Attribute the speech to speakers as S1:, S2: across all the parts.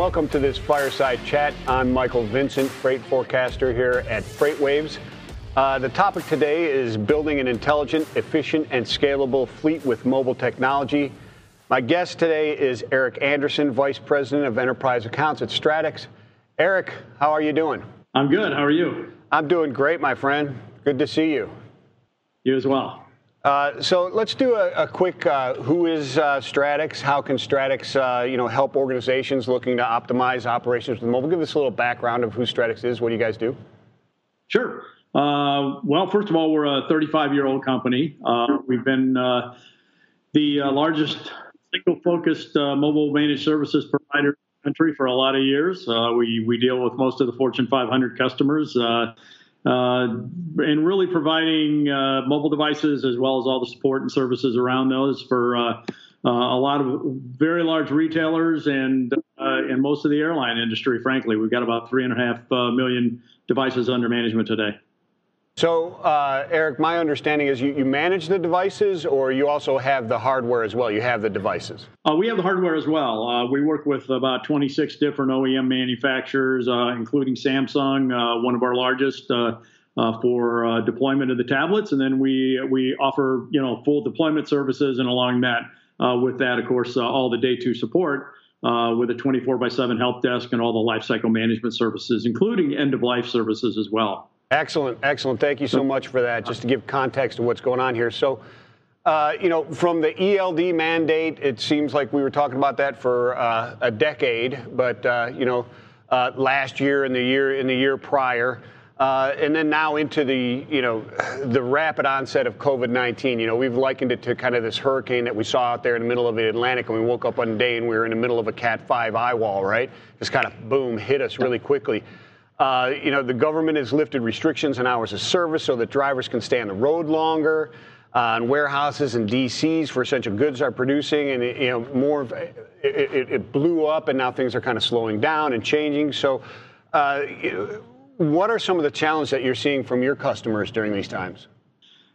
S1: welcome to this fireside chat. I'm Michael Vincent, freight forecaster here at FreightWaves. Uh, the topic today is building an intelligent, efficient, and scalable fleet with mobile technology. My guest today is Erik Anderson, Vice President of Enterprise Accounts at Stratix. Erik, how are you doing?
S2: I'm good. How are you?
S1: I'm doing great, my friend. Good to see you.
S2: You as well.
S1: Uh, so let's do a, a quick uh, who is uh, Stratix? How can Stratix uh, you know, help organizations looking to optimize operations with mobile? Give us a little background of who Stratix is. What do you guys do?
S2: Sure. Uh, well, first of all, we're a 35 year old company. We've been the largest single focused mobile managed services provider in the country for a lot of years. we, we deal with most of the Fortune 500 customers. Uh, and really providing uh, mobile devices as well as all the support and services around those for uh, a lot of very large retailers and and most of the airline industry. Frankly, we've got about three and a half million devices under management today.
S1: So, uh, Erik, my understanding is you, you, manage the devices, or you also have the hardware as well. You have the devices.
S2: Uh, we have the hardware as well. Uh, we work with about 26 different OEM manufacturers, uh, including Samsung, uh, one of our largest. Uh, for deployment of the tablets, and then we we offer you know full deployment services, and along that with that, of course, all the day two support with a 24 by 7 help desk and all the lifecycle management services, including end of life services as well.
S1: Excellent, excellent. Thank you so much for that. Just to give context to what's going on here. So, uh, you know, from the ELD mandate, it seems like we were talking about that for uh, a decade, but uh, you know, uh, last year and the year in the year prior, uh, and then now into the you know the rapid onset of COVID-19. You know, we've likened it to kind of this hurricane that we saw out there in the middle of the Atlantic, and we woke up one day and we were in the middle of a Cat 5 eye wall, right? Just kind of boom, hit us really quickly. Uh, you know, the government has lifted restrictions on hours of service so that drivers can stay on the road longer. Uh, and warehouses and DCs for essential goods are producing, and it, you know more. Of, it, it, it, blew up, and now things are kind of slowing down and changing. So, uh, what are some of the challenges that you're seeing from your customers during these times?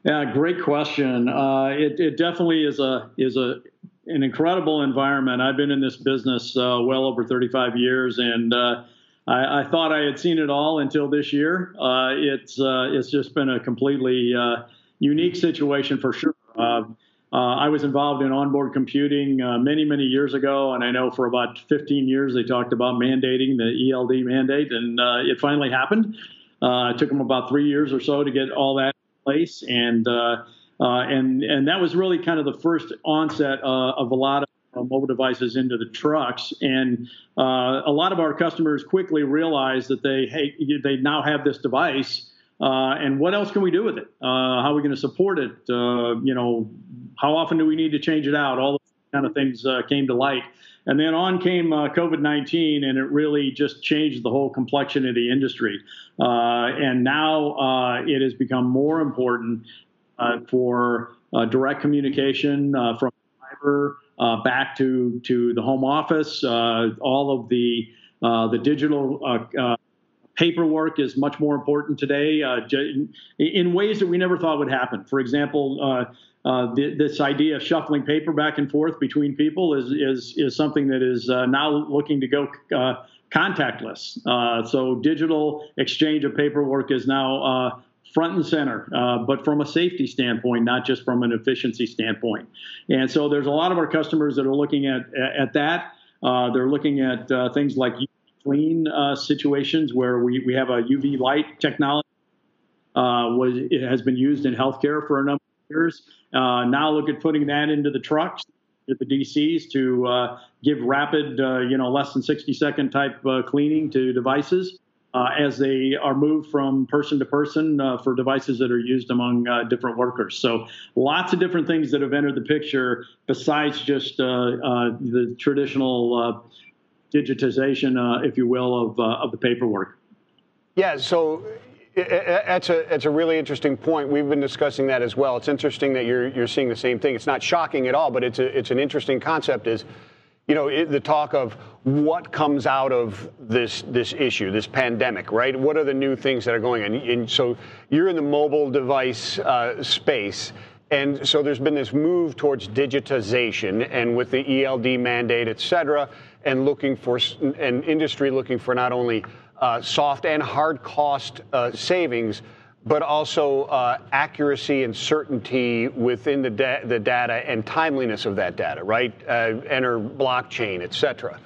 S2: Yeah, great question. Uh, it, it, definitely is a is a an incredible environment. I've been in this business uh, well over 35 years, and uh, I, I, thought I had seen it all until this year. Uh, it's uh, it's just been a completely uh, unique situation for sure. Uh, uh, I was involved in onboard computing uh, many many years ago, and I know for about 15 years they talked about mandating the ELD mandate, and it finally happened. it took them about three years or so to get all that in place, and and and that was really kind of the first onset of a lot of uh, mobile devices into the trucks. And uh, a lot of our customers quickly realized that they hey they now have this device. Uh, and what else can we do with it? Uh, how are we going to support it? Uh, you know, how often do we need to change it out? All those kind of things uh, came to light. And then on came COVID 19, and it really just changed the whole complexion of the industry. and now it has become more important for direct communication from fiber uh, back to to the home office. Uh, all of the uh, the digital uh, uh, paperwork is much more important today in ways that we never thought would happen. For example. The, this idea of shuffling paper back and forth between people is is is something that is now looking to go contactless. so digital exchange of paperwork is now front and center, uh, but from a safety standpoint, not just from an efficiency standpoint. And so there's a lot of our customers that are looking at at that. Uh, they're looking at uh, things like clean uh, situations where we, we have a UV light technology. Uh, was it has been used in healthcare for a number of years. Uh, now look at putting that into the trucks at the DCs to give rapid, you know, less than 60 second type cleaning to devices uh, as they are moved from person to person uh, for devices that are used among uh, different workers. So lots of different things that have entered the picture besides just uh, uh, the traditional uh, digitization, if you will, of, of the paperwork.
S1: Yeah, so that's a that's a really interesting point. We've been discussing that as well. It's interesting that you're you're seeing the same thing. It's not shocking at all, but it's a it's an interesting concept. Is you know, it, the talk of what comes out of this this issue, this pandemic, right? What are the new things that are going on? And so you're in the mobile device uh, space. And so there's been this move towards digitization, and with the ELD mandate, et cetera, and looking for an industry looking for not only uh, soft and hard cost uh, savings, but also uh, accuracy and certainty within the, da- the data and timeliness of that data, right? Uh, enter blockchain, et cetera.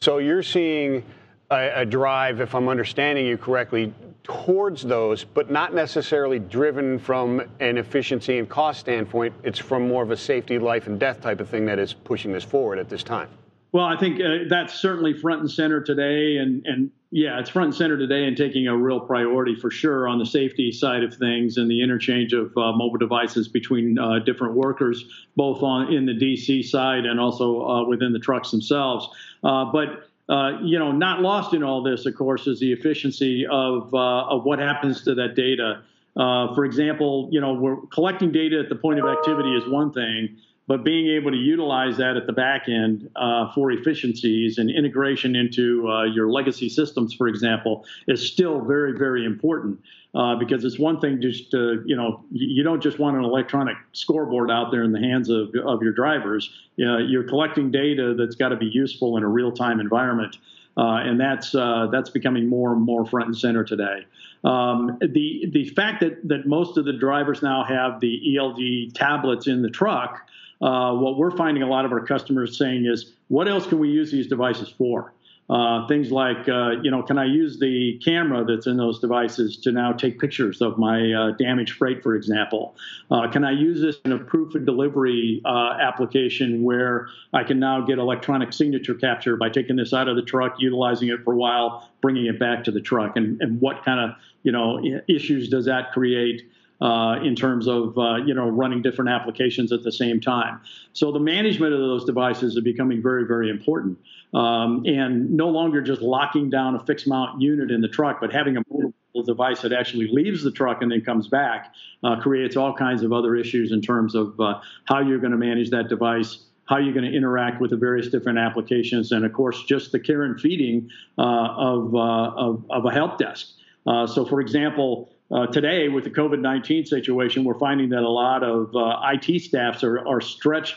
S1: So you're seeing a, a, drive, if I'm understanding you correctly, towards those, but not necessarily driven from an efficiency and cost standpoint. It's from more of a safety, life, and death type of thing that is pushing this forward at this time.
S2: Well, I think uh, that's certainly front and center today, and and yeah, it's front and center today and taking a real priority for sure on the safety side of things and the interchange of uh, mobile devices between uh, different workers, both on in the DC side and also uh, within the trucks themselves. Uh, but uh, you know, not lost in all this, of course, is the efficiency of of what happens to that data. for example, you know, we're collecting data at the point of activity is one thing but being able to utilize that at the back end uh, for efficiencies and integration into uh, your legacy systems, for example, is still very, very important. Uh, because it's one thing just to, you know, you don't just want an electronic scoreboard out there in the hands of, of your drivers. You're collecting data that's got to be useful in a real time environment. Uh, and that's uh, that's becoming more and more front and center today. Um, the the fact that that most of the drivers now have the ELD tablets in the truck uh, what we're finding a lot of our customers saying is, what else can we use these devices for? Uh, things like, uh, you know, can I use the camera that's in those devices to now take pictures of my uh, damaged freight, for example? Uh, can I use this in a proof of delivery uh, application where I can now get electronic signature capture by taking this out of the truck, utilizing it for a while, bringing it back to the truck? And, and what kind of, you know, issues does that create? Uh, in terms of uh, you know running different applications at the same time. So the management of those devices is becoming very very important, um, and no longer just locking down a fixed mount unit in the truck, but having a mobile device that actually leaves the truck and then comes back uh, creates all kinds of other issues in terms of uh, how you're going to manage that device how you're going to interact with the various different applications, and of course, just the care and feeding uh, of, uh, of, of, a help desk. Uh, so, for example, uh, today, with the COVID 19 situation, we're finding that a lot of uh, IT staffs are, are stretched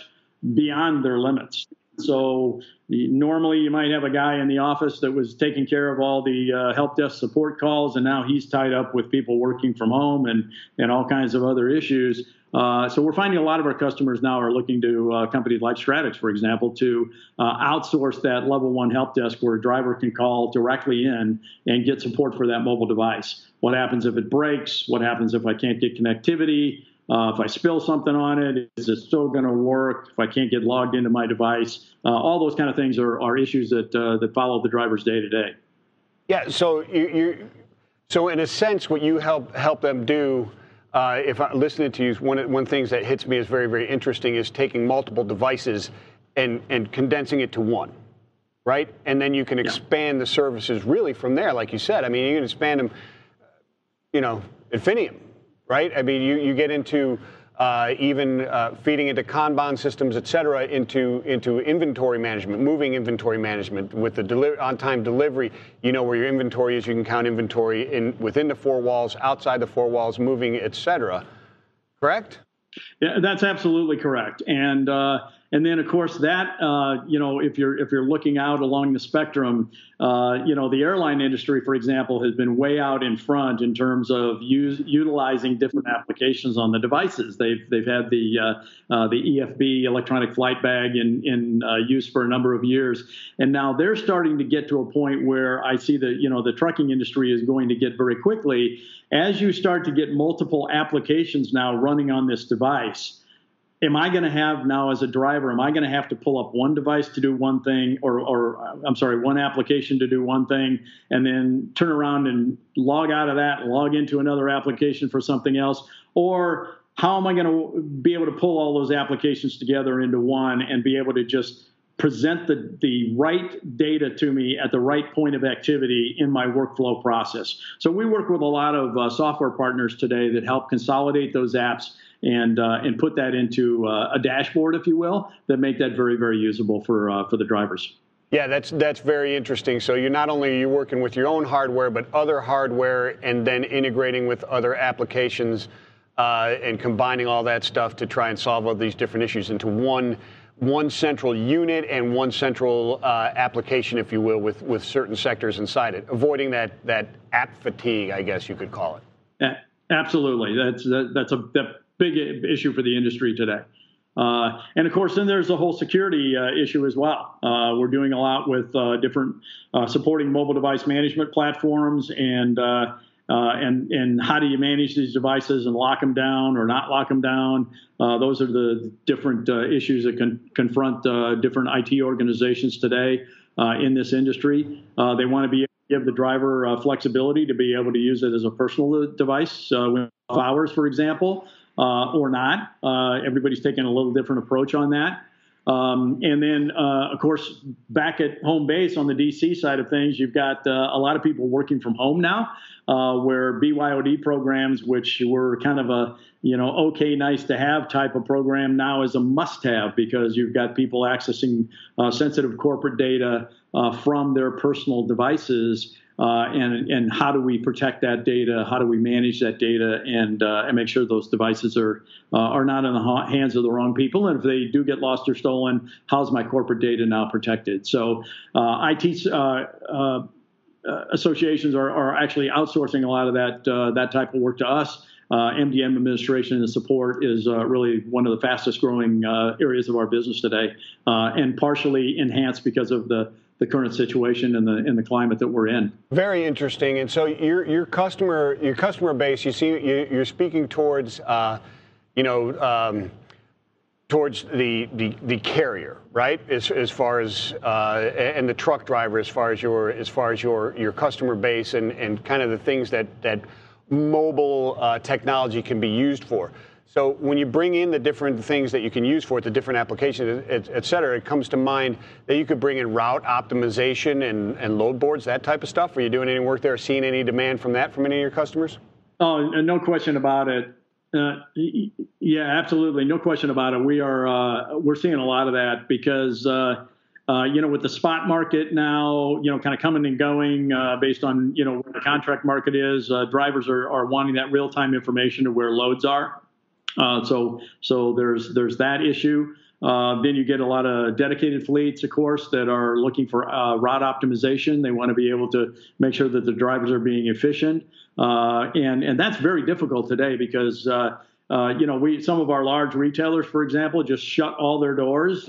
S2: beyond their limits. So, normally you might have a guy in the office that was taking care of all the uh, help desk support calls, and now he's tied up with people working from home and, and all kinds of other issues. Uh, so we're finding a lot of our customers now are looking to uh, companies like Stratix, for example, to uh, outsource that level one help desk where a driver can call directly in and get support for that mobile device. What happens if it breaks? What happens if I can't get connectivity? Uh, if I spill something on it, is it still going to work? If I can't get logged into my device, uh, all those kind of things are, are issues that that follow the driver's day to day.
S1: Yeah. So you, you, so in a sense, what you help help them do uh, if I'm listening to you, one of, one things that hits me as very very interesting is taking multiple devices and and condensing it to one, right? And then you can expand yeah. the services really from there, like you said. I mean, you can expand them, you know, infinitum, right? I mean, you you get into uh, even uh, feeding into Kanban systems, et cetera, into, into inventory management, moving inventory management with the deli- on-time delivery. You know where your inventory is. You can count inventory in within the four walls, outside the four walls, moving, et cetera. Correct?
S2: Yeah, that's absolutely correct. And uh, and then, of course, that uh, you know, if you're if you're looking out along the spectrum, uh, you know, the airline industry, for example, has been way out in front in terms of use, utilizing different applications on the devices. They've they've had the uh, uh the EFB electronic flight bag in in uh, use for a number of years, and now they're starting to get to a point where I see that you know the trucking industry is going to get very quickly as you start to get multiple applications now running on this device am I going to have now as a driver, am I going to have to pull up one device to do one thing, or, or I'm sorry, one application to do one thing, and then turn around and log out of that log into another application for something else? Or how am I going to be able to pull all those applications together into one and be able to just present the, the right data to me at the right point of activity in my workflow process? So we work with a lot of uh, software partners today that help consolidate those apps and uh, and put that into uh, a dashboard, if you will, that make that very very usable for uh, for the drivers.
S1: Yeah, that's that's very interesting. So you're not only you're working with your own hardware, but other hardware, and then integrating with other applications, uh, and combining all that stuff to try and solve all these different issues into one one central unit and one central uh, application, if you will, with, with certain sectors inside it, avoiding that, that app fatigue, I guess you could call it.
S2: Yeah, absolutely. That's, that, that's a that big issue for the industry today. Uh, and of course, then there's the whole security uh, issue as well. Uh, we're doing a lot with uh, different uh, supporting mobile device management platforms and uh, and and how do you manage these devices and lock them down or not lock them down? Those are the different issues that can confront different IT organizations today in this industry. They want to be give the driver flexibility to be able to use it as a personal device, uh, hours, for example, or not. everybody's taking a little different approach on that. Um, and then, uh, of course, back at home base on the DC side of things, you've got uh, a lot of people working from home now, uh, where BYOD programs, which were kind of a you know okay, nice to have type of program, now is a must-have because you've got people accessing uh, sensitive corporate data uh, from their personal devices uh, and and how do we protect that data? How do we manage that data and uh, and make sure those devices are uh, are not in the hands of the wrong people? And if they do get lost or stolen, how's my corporate data now protected? So uh, IT. Uh, uh, associations are, are actually outsourcing a lot of that that type of work to us. MDM administration and support is really one of the fastest growing areas of our business today, and partially enhanced because of the the current situation and the in the climate that we're in.
S1: Very interesting. And so your your customer your customer base, you see, you, are speaking towards, uh, you know. Um, towards the, the, the, carrier, right? As, as far as uh, and the truck driver, as far as your as far as your your customer base and, and kind of the things that that mobile uh, technology can be used for. So when you bring in the different things that you can use for it, the different applications, et, et cetera, it comes to mind that you could bring in route optimization and, and load boards, that type of stuff. Are you doing any work there? Seeing any demand from that from any of your customers?
S2: Oh, no question about it. Uh, yeah, absolutely, no question about it. We are uh, we're seeing a lot of that because uh, uh you know with the spot market now, you know, kind of coming and going uh, based on you know where the contract market is. Uh, drivers are, are wanting that real time information to where loads are. Uh, so so there's there's that issue. Uh, then you get a lot of dedicated fleets, of course, that are looking for uh, route optimization. They want to be able to make sure that the drivers are being efficient, uh, and and that's very difficult today because. Uh, uh, you know, we some of our large retailers, for example, just shut all their doors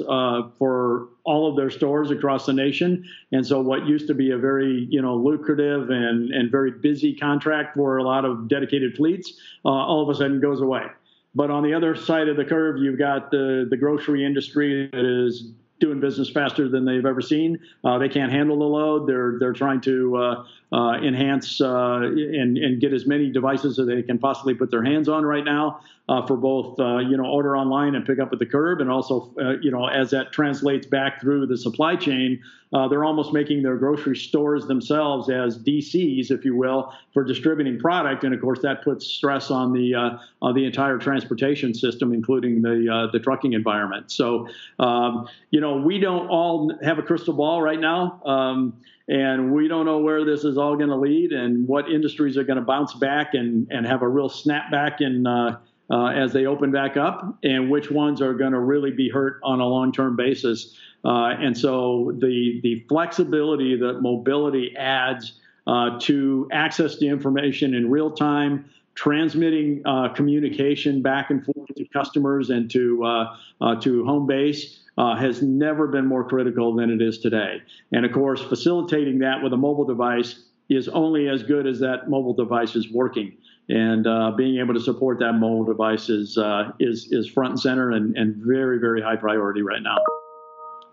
S2: for all of their stores across the nation, and so what used to be a very you know lucrative and and very busy contract for a lot of dedicated fleets, all of a sudden goes away. But on the other side of the curve, you've got the, the grocery industry that is doing business faster than they've ever seen. Uh, they can't handle the load. They're they're trying to uh, uh, enhance uh, and and get as many devices as they can possibly put their hands on right now uh, for both you know order online and pick up at the curb, and also you know as that translates back through the supply chain, they're almost making their grocery stores themselves as DCs, if you will, for distributing product, and of course that puts stress on the on the entire transportation system, including the the trucking environment. So um, you know we don't all have a crystal ball right now. Um, and we don't know where this is all going to lead and what industries are going to bounce back and, and have a real snapback in uh, uh, as they open back up, and which ones are going to really be hurt on a long-term basis. Uh, and so the the flexibility that mobility adds uh, to access to information in real time, transmitting uh, communication back and forth to customers and to uh, to home base uh, has never been more critical than it is today. And of course, facilitating that with a mobile device is only as good as that mobile device is working. And uh, being able to support that mobile device is, uh, is, is front and center and, and very, very high priority right now.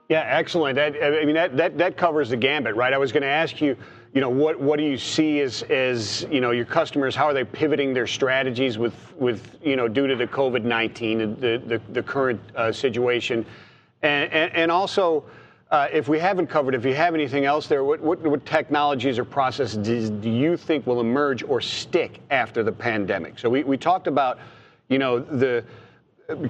S1: Yeah, excellent. That, I mean, that, that, that covers the gambit, right? I was going to ask you, you know, what, what do you see as, as, you know, your customers, how are they pivoting their strategies with, with you know, due to the COVID-19, the, the, the current uh, situation? And, and, and also, uh, if we haven't covered, if you have anything else there, what, what, what technologies or processes do you think will emerge or stick after the pandemic? So we, we talked about, you know, the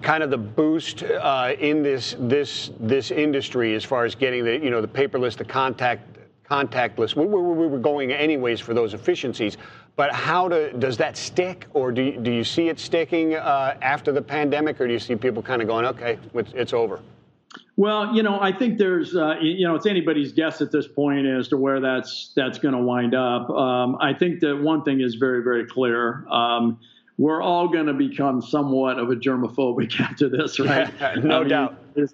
S1: kind of the boost uh, in this this this industry as far as getting the you know the paperless, the contact contactless. We, we, we were going anyways for those efficiencies, but how do, does that stick, or do you, do you see it sticking uh, after the pandemic, or do you see people kind of going, okay, it's, it's over?
S2: Well, you know, I think there's, uh, you know, it's anybody's guess at this point as to where that's that's going to wind up. Um, I think that one thing is very, very clear. Um, we're all going to become somewhat of a germophobic after this, right?
S1: Yeah, no I mean, doubt.
S2: There's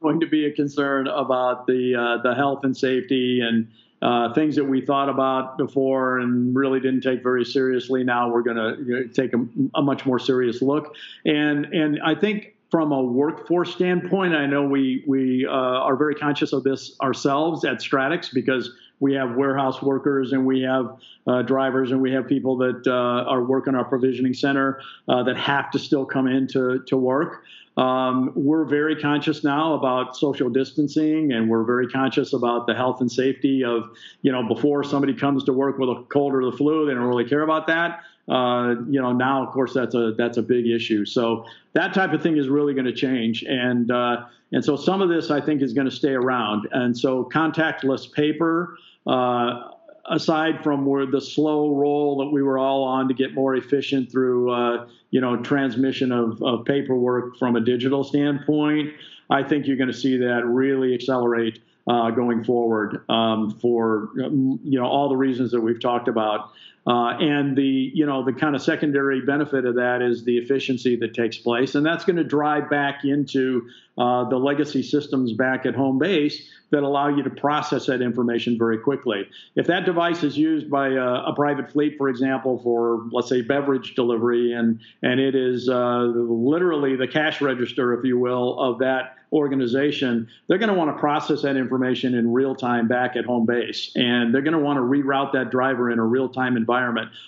S2: going to be a concern about the uh, the health and safety and uh, things that we thought about before and really didn't take very seriously. Now we're going to take a, a, much more serious look, and and I think from a workforce standpoint, I know we we uh, are very conscious of this ourselves at Stratix because we have warehouse workers and we have uh, drivers and we have people that uh, are working our provisioning center uh, that have to still come in to, to work. Um, we're very conscious now about social distancing and we're very conscious about the health and safety of, you know, before somebody comes to work with a cold or the flu, they don't really care about that. Uh, you know, now of course that's a that's a big issue. So that type of thing is really going to change, and uh, and so some of this I think is going to stay around. And so contactless paper, uh, aside from where the slow roll that we were all on to get more efficient through uh, you know transmission of, of paperwork from a digital standpoint, I think you're going to see that really accelerate. Uh, going forward um, for you know all the reasons that we've talked about. Uh, and the you know the kind of secondary benefit of that is the efficiency that takes place, and that's going to drive back into uh, the legacy systems back at home base that allow you to process that information very quickly. If that device is used by a, a private fleet, for example, for let's say beverage delivery, and and it is uh, literally the cash register, if you will, of that organization, they're going to want to process that information in real time back at home base. And they're going to want to reroute that driver in a real time environment.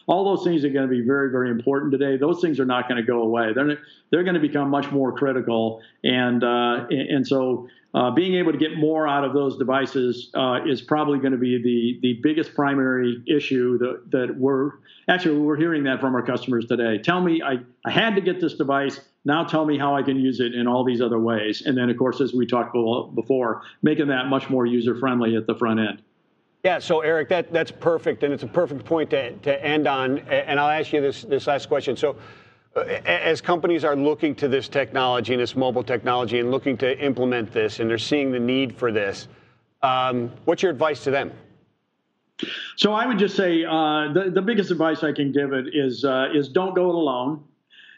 S2: All those things are going to be very, very important today. Those things are not going to go away. They're, they're going to become much more critical. And, uh, and so uh, being able to get more out of those devices uh, is probably going to be the, the biggest primary issue that, that we're actually we're hearing that from our customers today. Tell me, I, I had to get this device. Now tell me how I can use it in all these other ways. And then, of course, as we talked before, making that much more user friendly at the front end.
S1: Yeah, so Erik, that, that's perfect, and it's a perfect point to, to end on. And I'll ask you this, this last question. So, as companies are looking to this technology and this mobile technology and looking to implement this, and they're seeing the need for this, um, what's your advice to them?
S2: So I would just say uh, the the biggest advice I can give it is uh, is don't go it alone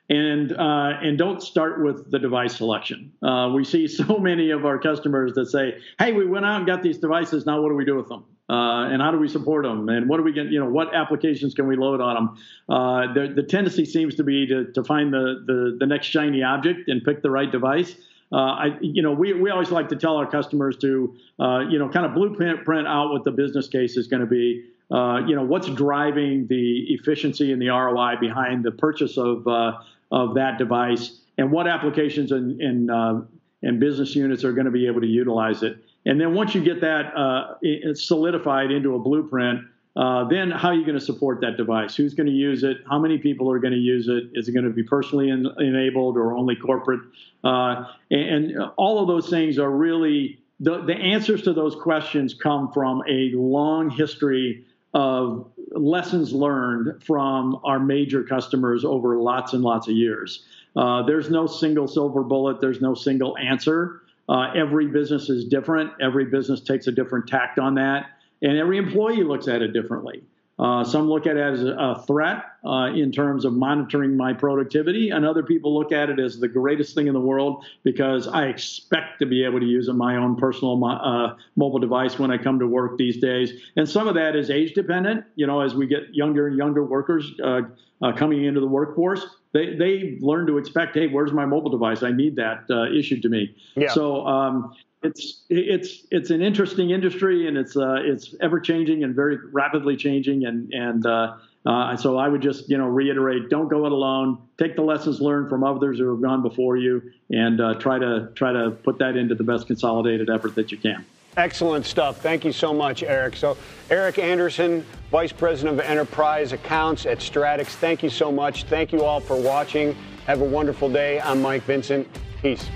S2: and uh, and don't start with the device selection. Uh, we see so many of our customers that say, "Hey, we went out and got these devices. Now, what do we do with them? Uh, and how do we support them? And what do we get? You know, what applications can we load on them?" Uh, the, the tendency seems to be to, to find the, the the next shiny object and pick the right device. Uh, I, you know, we, we always like to tell our customers to, uh, you know, kind of blueprint print out what the business case is going to be. Uh, you know, what's driving the efficiency and the ROI behind the purchase of uh, of that device, and what applications and and, uh, and business units are going to be able to utilize it. And then once you get that uh, solidified into a blueprint, uh, then how are you going to support that device? Who's going to use it? How many people are going to use it? Is it going to be personally enabled or only corporate? Uh, and, and, all of those things are really the, the answers to those questions come from a long history of lessons learned from our major customers over lots and lots of years. Uh, there's no single silver bullet. There's no single answer. Uh, every business is different. Every business takes a different tact on that and every employee looks at it differently. Uh, some look at it as a threat uh, in terms of monitoring my productivity, and other people look at it as the greatest thing in the world because I expect to be able to use my own personal uh, mobile device when I come to work these days. And some of that is age dependent. You know, as we get younger and younger workers uh, uh, coming into the workforce, they they learn to expect, hey, where's my mobile device? I need that uh, issued to me. Yeah. So um, it's it's it's an interesting industry and it's uh, it's ever changing and very rapidly changing and and uh, uh, so I would just you know reiterate don't go it alone take the lessons learned from others who have gone before you and uh, try to try to put that into the best consolidated effort that you can.
S1: Excellent stuff. Thank you so much, Erik. So, Erik Anderson, Vice President of Enterprise Accounts at Stratix, thank you so much. Thank you all for watching. Have a wonderful day. I'm Mike Vincent. Peace.